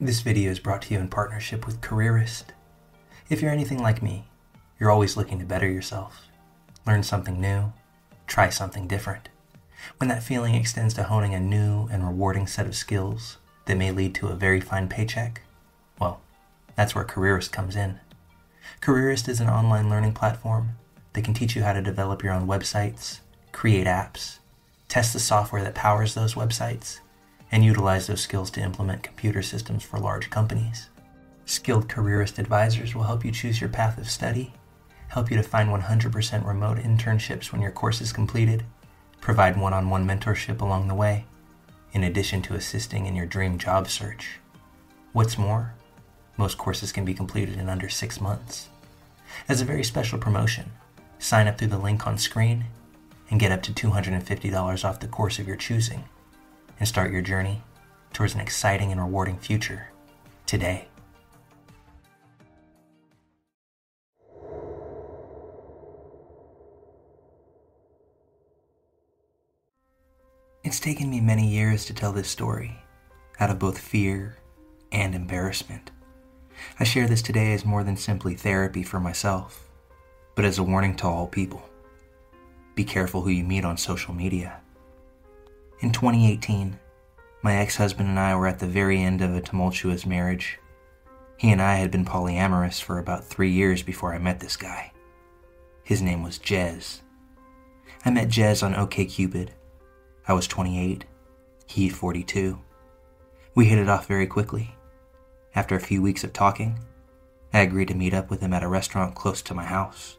This video is brought to you in partnership with Careerist. If you're anything like me, you're always looking to better yourself, learn something new, try something different. When that feeling extends to honing a new and rewarding set of skills that may lead to a very fine paycheck, well, that's where Careerist comes in. Careerist is an online learning platform that can teach you how to develop your own websites, create apps, test the software that powers those websites, and utilize those skills to implement computer systems for large companies. Skilled careerist advisors will help you choose your path of study, help you to find 100% remote internships when your course is completed, provide one on one mentorship along the way, in addition to assisting in your dream job search. What's more, most courses can be completed in under six months. As a very special promotion, sign up through the link on screen and get up to $250 off the course of your choosing and start your journey towards an exciting and rewarding future today. It's taken me many years to tell this story, out of both fear and embarrassment. I share this today as more than simply therapy for myself, but as a warning to all people. Be careful who you meet on social media. In 2018, my ex husband and I were at the very end of a tumultuous marriage. He and I had been polyamorous for about three years before I met this guy. His name was Jez. I met Jez on OKCupid. I was 28, he 42. We hit it off very quickly. After a few weeks of talking, I agreed to meet up with him at a restaurant close to my house.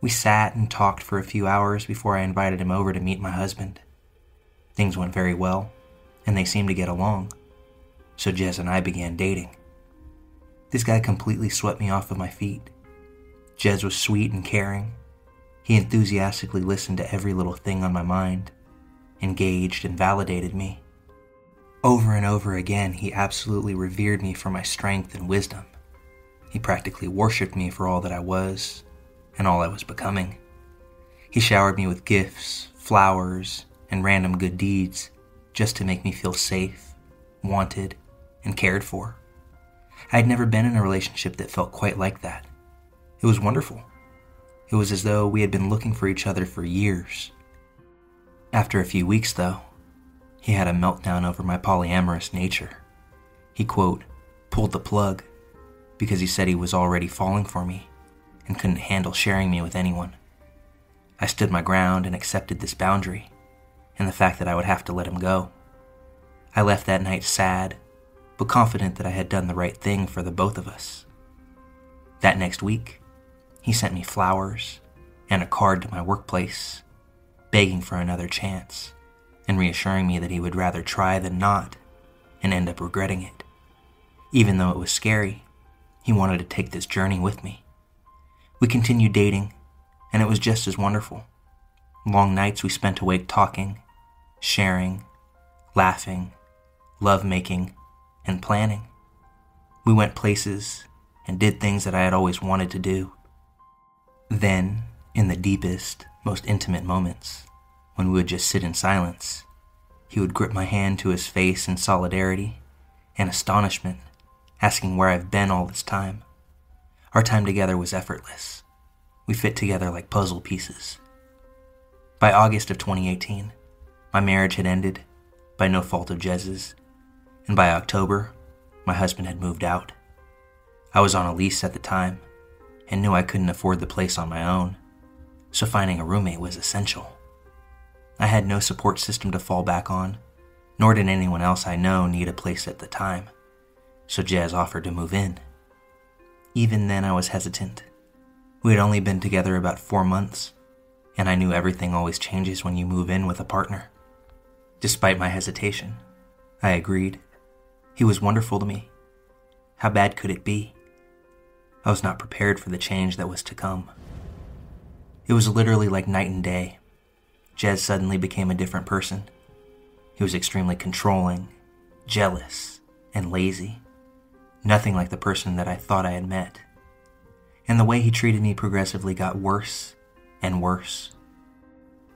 We sat and talked for a few hours before I invited him over to meet my husband. Things went very well, and they seemed to get along, so Jez and I began dating. This guy completely swept me off of my feet. Jez was sweet and caring. He enthusiastically listened to every little thing on my mind engaged and validated me. Over and over again, he absolutely revered me for my strength and wisdom. He practically worshiped me for all that I was and all I was becoming. He showered me with gifts, flowers, and random good deeds just to make me feel safe, wanted, and cared for. I had never been in a relationship that felt quite like that. It was wonderful. It was as though we had been looking for each other for years. After a few weeks, though, he had a meltdown over my polyamorous nature. He, quote, pulled the plug because he said he was already falling for me and couldn't handle sharing me with anyone. I stood my ground and accepted this boundary and the fact that I would have to let him go. I left that night sad, but confident that I had done the right thing for the both of us. That next week, he sent me flowers and a card to my workplace begging for another chance and reassuring me that he would rather try than not and end up regretting it. Even though it was scary, he wanted to take this journey with me. We continued dating, and it was just as wonderful. Long nights we spent awake talking, sharing, laughing, love making, and planning. We went places and did things that I had always wanted to do. Then, in the deepest, most intimate moments, when we would just sit in silence. He would grip my hand to his face in solidarity and astonishment, asking where I've been all this time. Our time together was effortless. We fit together like puzzle pieces. By August of 2018, my marriage had ended by no fault of Jez's, and by October, my husband had moved out. I was on a lease at the time and knew I couldn't afford the place on my own, so finding a roommate was essential. I had no support system to fall back on, nor did anyone else I know need a place at the time, so Jez offered to move in. Even then, I was hesitant. We had only been together about four months, and I knew everything always changes when you move in with a partner. Despite my hesitation, I agreed. He was wonderful to me. How bad could it be? I was not prepared for the change that was to come. It was literally like night and day. Jez suddenly became a different person. He was extremely controlling, jealous, and lazy. Nothing like the person that I thought I had met. And the way he treated me progressively got worse and worse.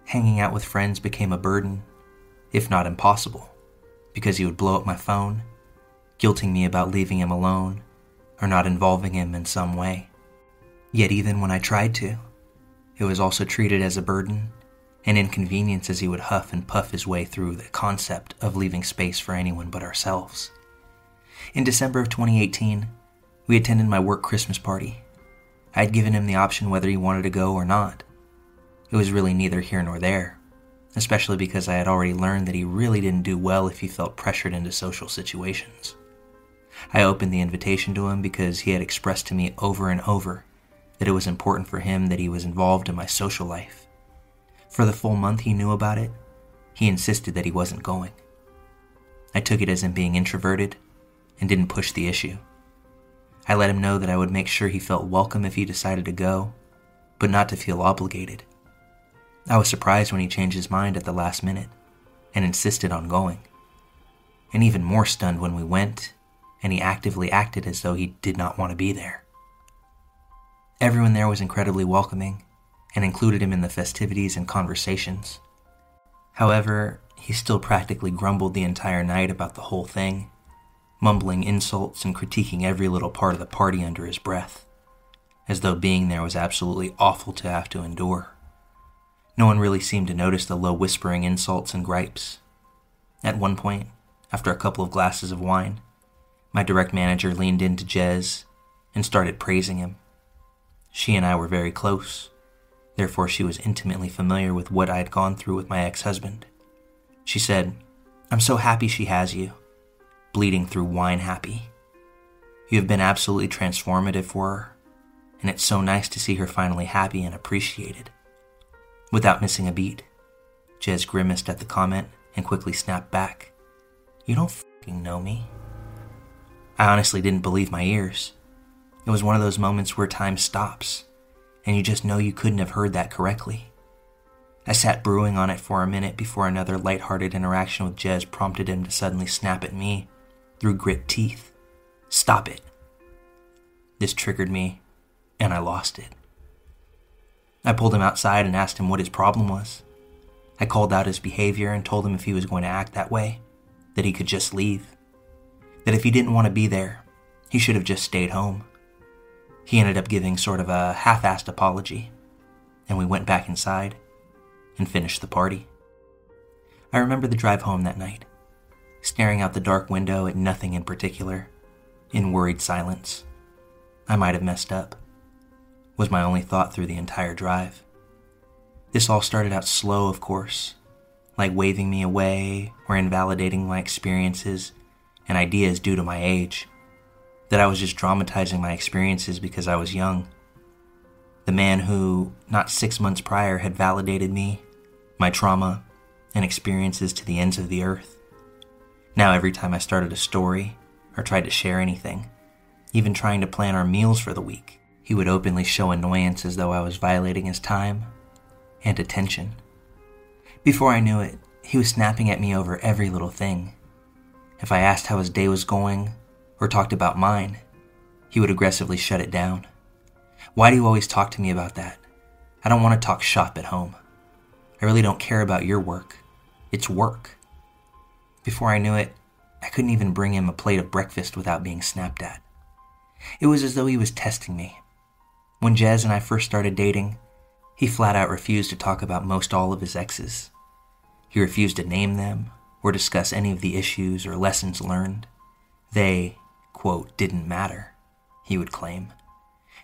Hanging out with friends became a burden, if not impossible, because he would blow up my phone, guilting me about leaving him alone or not involving him in some way. Yet, even when I tried to, it was also treated as a burden and inconvenience as he would huff and puff his way through the concept of leaving space for anyone but ourselves. In December of 2018, we attended my work Christmas party. I had given him the option whether he wanted to go or not. It was really neither here nor there, especially because I had already learned that he really didn't do well if he felt pressured into social situations. I opened the invitation to him because he had expressed to me over and over that it was important for him that he was involved in my social life. For the full month he knew about it, he insisted that he wasn't going. I took it as him being introverted and didn't push the issue. I let him know that I would make sure he felt welcome if he decided to go, but not to feel obligated. I was surprised when he changed his mind at the last minute and insisted on going, and even more stunned when we went and he actively acted as though he did not want to be there. Everyone there was incredibly welcoming and included him in the festivities and conversations. However, he still practically grumbled the entire night about the whole thing, mumbling insults and critiquing every little part of the party under his breath, as though being there was absolutely awful to have to endure. No one really seemed to notice the low whispering insults and gripes. At one point, after a couple of glasses of wine, my direct manager leaned into Jez and started praising him. She and I were very close, therefore, she was intimately familiar with what I had gone through with my ex husband. She said, I'm so happy she has you, bleeding through wine happy. You have been absolutely transformative for her, and it's so nice to see her finally happy and appreciated. Without missing a beat, Jez grimaced at the comment and quickly snapped back. You don't fucking know me. I honestly didn't believe my ears. It was one of those moments where time stops, and you just know you couldn't have heard that correctly. I sat brewing on it for a minute before another light-hearted interaction with Jez prompted him to suddenly snap at me through grit teeth. Stop it. This triggered me, and I lost it. I pulled him outside and asked him what his problem was. I called out his behavior and told him if he was going to act that way, that he could just leave that if he didn't want to be there, he should have just stayed home. He ended up giving sort of a half assed apology, and we went back inside and finished the party. I remember the drive home that night, staring out the dark window at nothing in particular, in worried silence. I might have messed up, was my only thought through the entire drive. This all started out slow, of course, like waving me away or invalidating my experiences and ideas due to my age, that I was just dramatizing my experiences because I was young. The man who, not six months prior, had validated me, my trauma, and experiences to the ends of the earth. Now, every time I started a story or tried to share anything, even trying to plan our meals for the week, he would openly show annoyance as though I was violating his time and attention. Before I knew it, he was snapping at me over every little thing if I asked how his day was going or talked about mine, he would aggressively shut it down. Why do you always talk to me about that? I don't want to talk shop at home. I really don't care about your work. It's work. Before I knew it, I couldn't even bring him a plate of breakfast without being snapped at. It was as though he was testing me. When Jez and I first started dating, he flat out refused to talk about most all of his exes. He refused to name them or discuss any of the issues or lessons learned. They, quote, didn't matter, he would claim.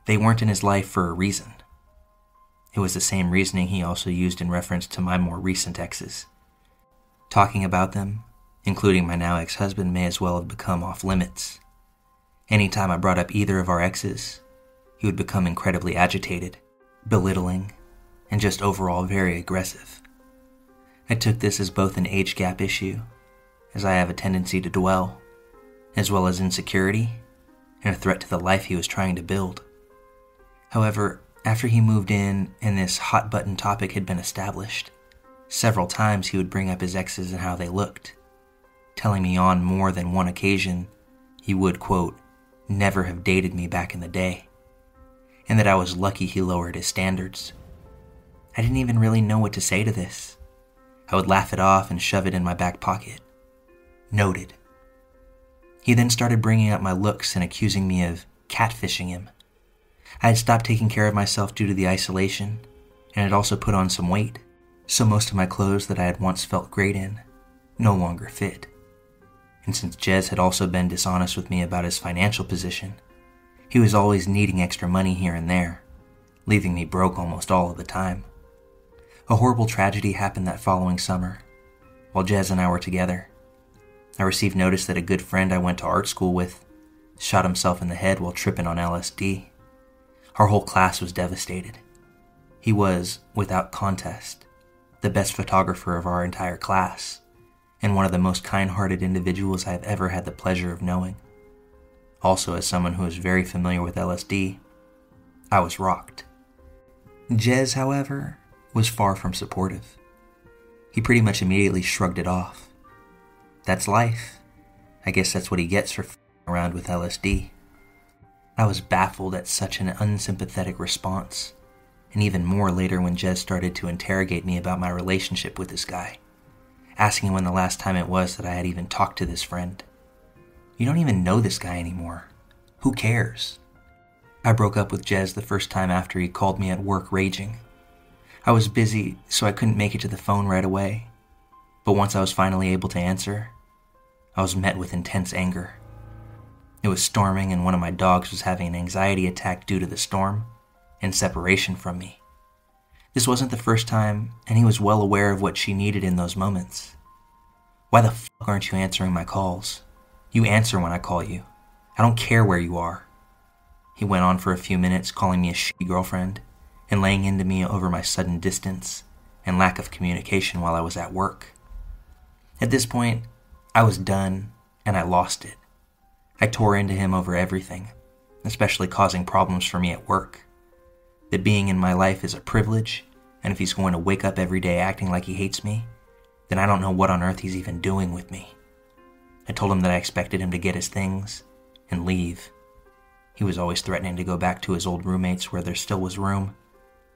They weren't in his life for a reason. It was the same reasoning he also used in reference to my more recent exes. Talking about them, including my now ex husband, may as well have become off limits. Anytime I brought up either of our exes, he would become incredibly agitated, belittling, and just overall very aggressive. I took this as both an age gap issue, as I have a tendency to dwell, as well as insecurity and a threat to the life he was trying to build. However, after he moved in and this hot button topic had been established, several times he would bring up his exes and how they looked, telling me on more than one occasion he would, quote, never have dated me back in the day, and that I was lucky he lowered his standards. I didn't even really know what to say to this I would laugh it off and shove it in my back pocket. Noted. He then started bringing up my looks and accusing me of catfishing him. I had stopped taking care of myself due to the isolation and had also put on some weight, so most of my clothes that I had once felt great in no longer fit. And since Jez had also been dishonest with me about his financial position, he was always needing extra money here and there, leaving me broke almost all of the time. A horrible tragedy happened that following summer. While Jez and I were together, I received notice that a good friend I went to art school with shot himself in the head while tripping on LSD. Our whole class was devastated. He was, without contest, the best photographer of our entire class, and one of the most kind hearted individuals I have ever had the pleasure of knowing. Also, as someone who is very familiar with LSD, I was rocked. Jez, however, was far from supportive. He pretty much immediately shrugged it off. That's life. I guess that's what he gets for around with LSD. I was baffled at such an unsympathetic response, and even more later when Jez started to interrogate me about my relationship with this guy, asking when the last time it was that I had even talked to this friend. You don't even know this guy anymore. Who cares? I broke up with Jez the first time after he called me at work raging. I was busy, so I couldn't make it to the phone right away. But once I was finally able to answer, I was met with intense anger. It was storming, and one of my dogs was having an anxiety attack due to the storm and separation from me. This wasn't the first time, and he was well aware of what she needed in those moments. Why the fuck aren't you answering my calls? You answer when I call you. I don't care where you are. He went on for a few minutes, calling me a shitty girlfriend and laying into me over my sudden distance and lack of communication while I was at work. At this point, I was done and I lost it. I tore into him over everything, especially causing problems for me at work. That being in my life is a privilege, and if he's going to wake up every day acting like he hates me, then I don't know what on earth he's even doing with me. I told him that I expected him to get his things and leave. He was always threatening to go back to his old roommates where there still was room,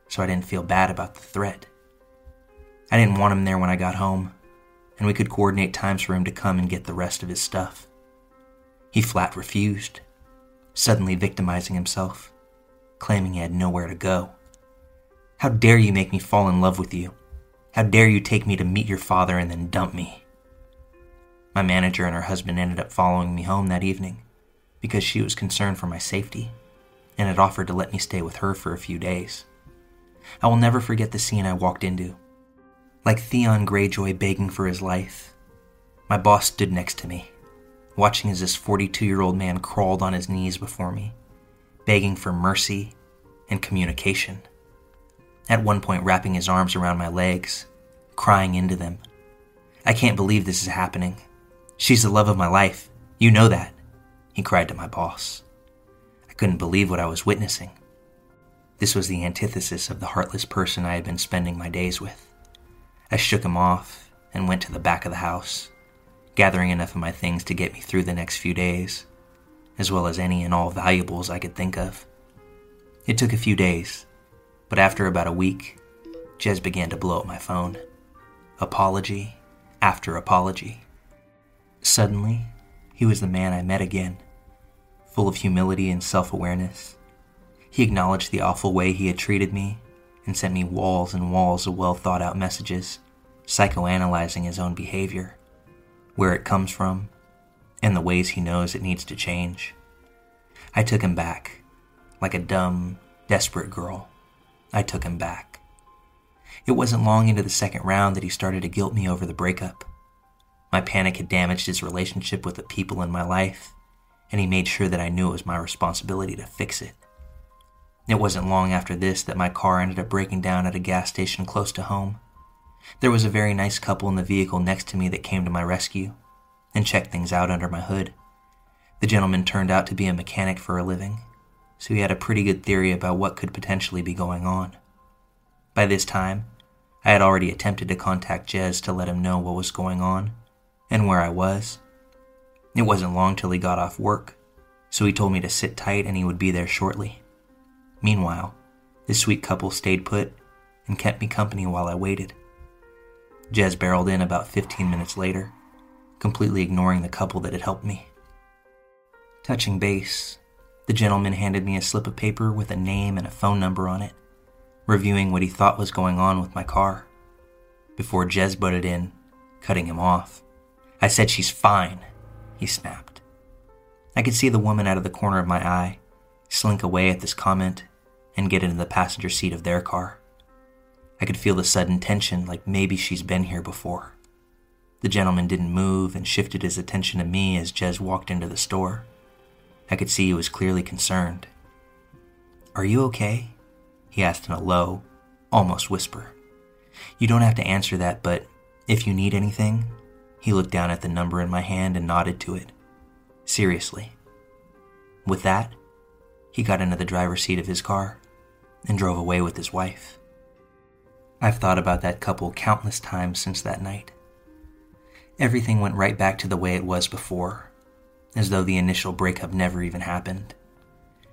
so I didn't feel bad about the threat. I didn't want him there when I got home, and we could coordinate times for him to come and get the rest of his stuff. He flat refused, suddenly victimizing himself, claiming he had nowhere to go. How dare you make me fall in love with you? How dare you take me to meet your father and then dump me? My manager and her husband ended up following me home that evening because she was concerned for my safety and had offered to let me stay with her for a few days. I will never forget the scene I walked into. Like Theon Greyjoy begging for his life, my boss stood next to me, watching as this 42 year old man crawled on his knees before me, begging for mercy and communication. At one point, wrapping his arms around my legs, crying into them. I can't believe this is happening. She's the love of my life. You know that, he cried to my boss. I couldn't believe what I was witnessing. This was the antithesis of the heartless person I had been spending my days with. I shook him off and went to the back of the house, gathering enough of my things to get me through the next few days, as well as any and all valuables I could think of. It took a few days, but after about a week, Jez began to blow up my phone. Apology after apology. Suddenly, he was the man I met again, full of humility and self awareness. He acknowledged the awful way he had treated me and sent me walls and walls of well thought out messages, psychoanalyzing his own behavior, where it comes from, and the ways he knows it needs to change. I took him back, like a dumb, desperate girl. I took him back. It wasn't long into the second round that he started to guilt me over the breakup. My panic had damaged his relationship with the people in my life, and he made sure that I knew it was my responsibility to fix it. It wasn't long after this that my car ended up breaking down at a gas station close to home. There was a very nice couple in the vehicle next to me that came to my rescue and checked things out under my hood. The gentleman turned out to be a mechanic for a living, so he had a pretty good theory about what could potentially be going on. By this time, I had already attempted to contact Jez to let him know what was going on and where I was. It wasn't long till he got off work, so he told me to sit tight and he would be there shortly. Meanwhile, this sweet couple stayed put and kept me company while I waited. Jez barreled in about 15 minutes later, completely ignoring the couple that had helped me. Touching base, the gentleman handed me a slip of paper with a name and a phone number on it, reviewing what he thought was going on with my car. Before Jez butted in, cutting him off. I said she's fine, he snapped. I could see the woman out of the corner of my eye slink away at this comment and get into the passenger seat of their car. I could feel the sudden tension like maybe she's been here before. The gentleman didn't move and shifted his attention to me as Jez walked into the store. I could see he was clearly concerned. Are you okay? He asked in a low, almost whisper. You don't have to answer that, but if you need anything, he looked down at the number in my hand and nodded to it. Seriously. With that, he got into the driver's seat of his car and drove away with his wife. I've thought about that couple countless times since that night. Everything went right back to the way it was before, as though the initial breakup never even happened.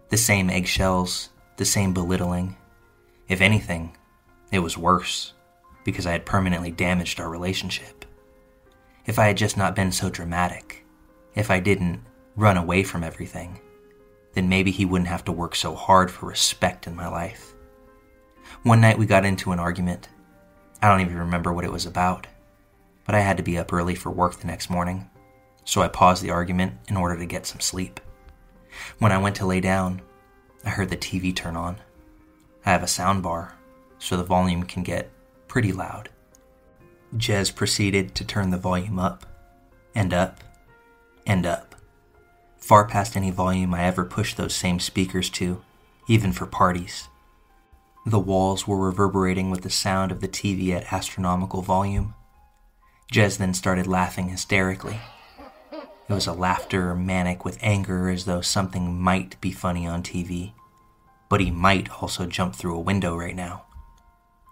The same eggshells, the same belittling. If anything, it was worse, because I had permanently damaged our relationship. If I had just not been so dramatic, if I didn't run away from everything, then maybe he wouldn't have to work so hard for respect in my life. One night we got into an argument. I don't even remember what it was about, but I had to be up early for work the next morning, so I paused the argument in order to get some sleep. When I went to lay down, I heard the TV turn on. I have a sound bar, so the volume can get pretty loud. Jez proceeded to turn the volume up, and up, and up, far past any volume I ever pushed those same speakers to, even for parties. The walls were reverberating with the sound of the TV at astronomical volume. Jez then started laughing hysterically. It was a laughter manic with anger as though something might be funny on TV, but he might also jump through a window right now.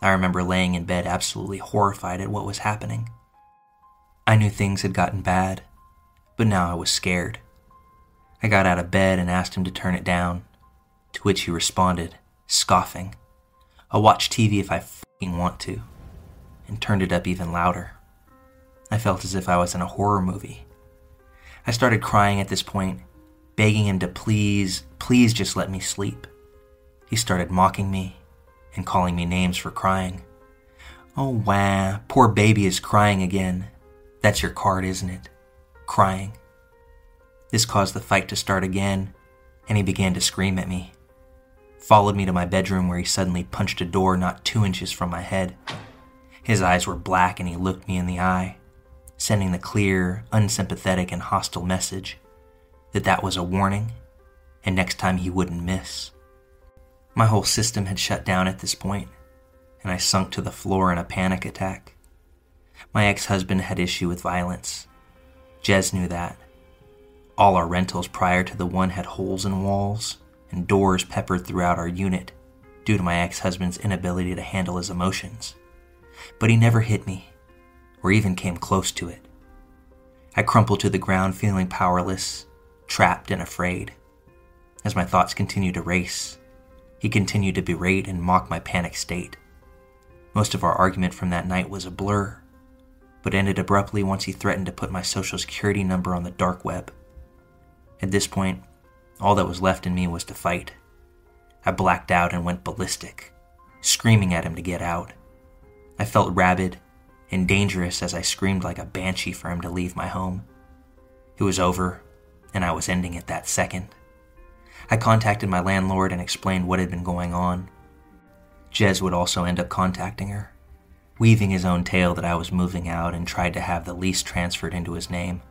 I remember laying in bed absolutely horrified at what was happening. I knew things had gotten bad, but now I was scared. I got out of bed and asked him to turn it down, to which he responded, scoffing. I'll watch TV if I fucking want to, and turned it up even louder. I felt as if I was in a horror movie. I started crying at this point, begging him to please, please just let me sleep. He started mocking me and calling me names for crying. Oh, wow, poor baby is crying again. That's your card, isn't it? Crying. This caused the fight to start again, and he began to scream at me followed me to my bedroom where he suddenly punched a door not two inches from my head. His eyes were black and he looked me in the eye, sending the clear, unsympathetic, and hostile message that that was a warning and next time he wouldn't miss. My whole system had shut down at this point, and I sunk to the floor in a panic attack. My ex husband had issue with violence. Jez knew that. All our rentals prior to the one had holes in walls and doors peppered throughout our unit due to my ex husband's inability to handle his emotions. But he never hit me, or even came close to it. I crumpled to the ground, feeling powerless, trapped, and afraid. As my thoughts continued to race, he continued to berate and mock my panic state. Most of our argument from that night was a blur, but ended abruptly once he threatened to put my social security number on the dark web. At this point, all that was left in me was to fight. I blacked out and went ballistic, screaming at him to get out. I felt rabid and dangerous as I screamed like a banshee for him to leave my home. It was over, and I was ending it that second. I contacted my landlord and explained what had been going on. Jez would also end up contacting her, weaving his own tale that I was moving out and tried to have the lease transferred into his name.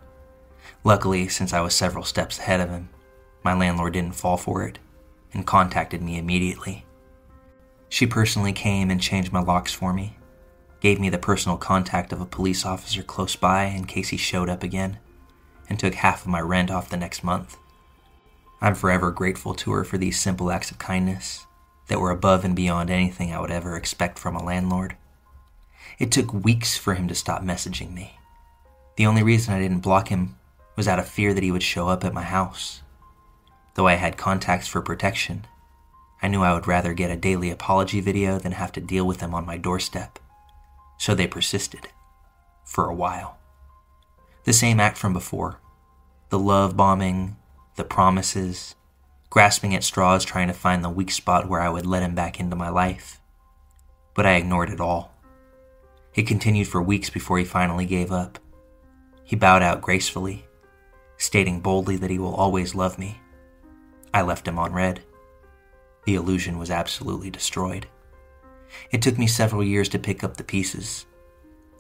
Luckily, since I was several steps ahead of him, my landlord didn't fall for it and contacted me immediately. She personally came and changed my locks for me, gave me the personal contact of a police officer close by in case he showed up again, and took half of my rent off the next month. I'm forever grateful to her for these simple acts of kindness that were above and beyond anything I would ever expect from a landlord. It took weeks for him to stop messaging me. The only reason I didn't block him was out of fear that he would show up at my house Though I had contacts for protection, I knew I would rather get a daily apology video than have to deal with them on my doorstep. So they persisted. For a while. The same act from before the love bombing, the promises, grasping at straws trying to find the weak spot where I would let him back into my life. But I ignored it all. It continued for weeks before he finally gave up. He bowed out gracefully, stating boldly that he will always love me. I left him on read. The illusion was absolutely destroyed. It took me several years to pick up the pieces.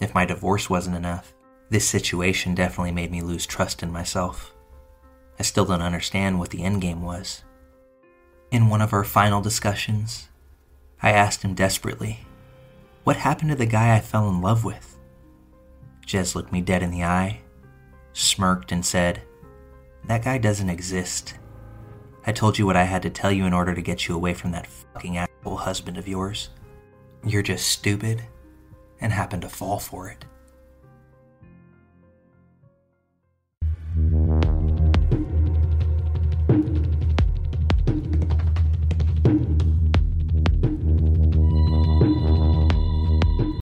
If my divorce wasn't enough, this situation definitely made me lose trust in myself. I still don't understand what the endgame was. In one of our final discussions, I asked him desperately, What happened to the guy I fell in love with? Jez looked me dead in the eye, smirked, and said, That guy doesn't exist. I told you what I had to tell you in order to get you away from that fucking asshole husband of yours. You're just stupid and happened to fall for it.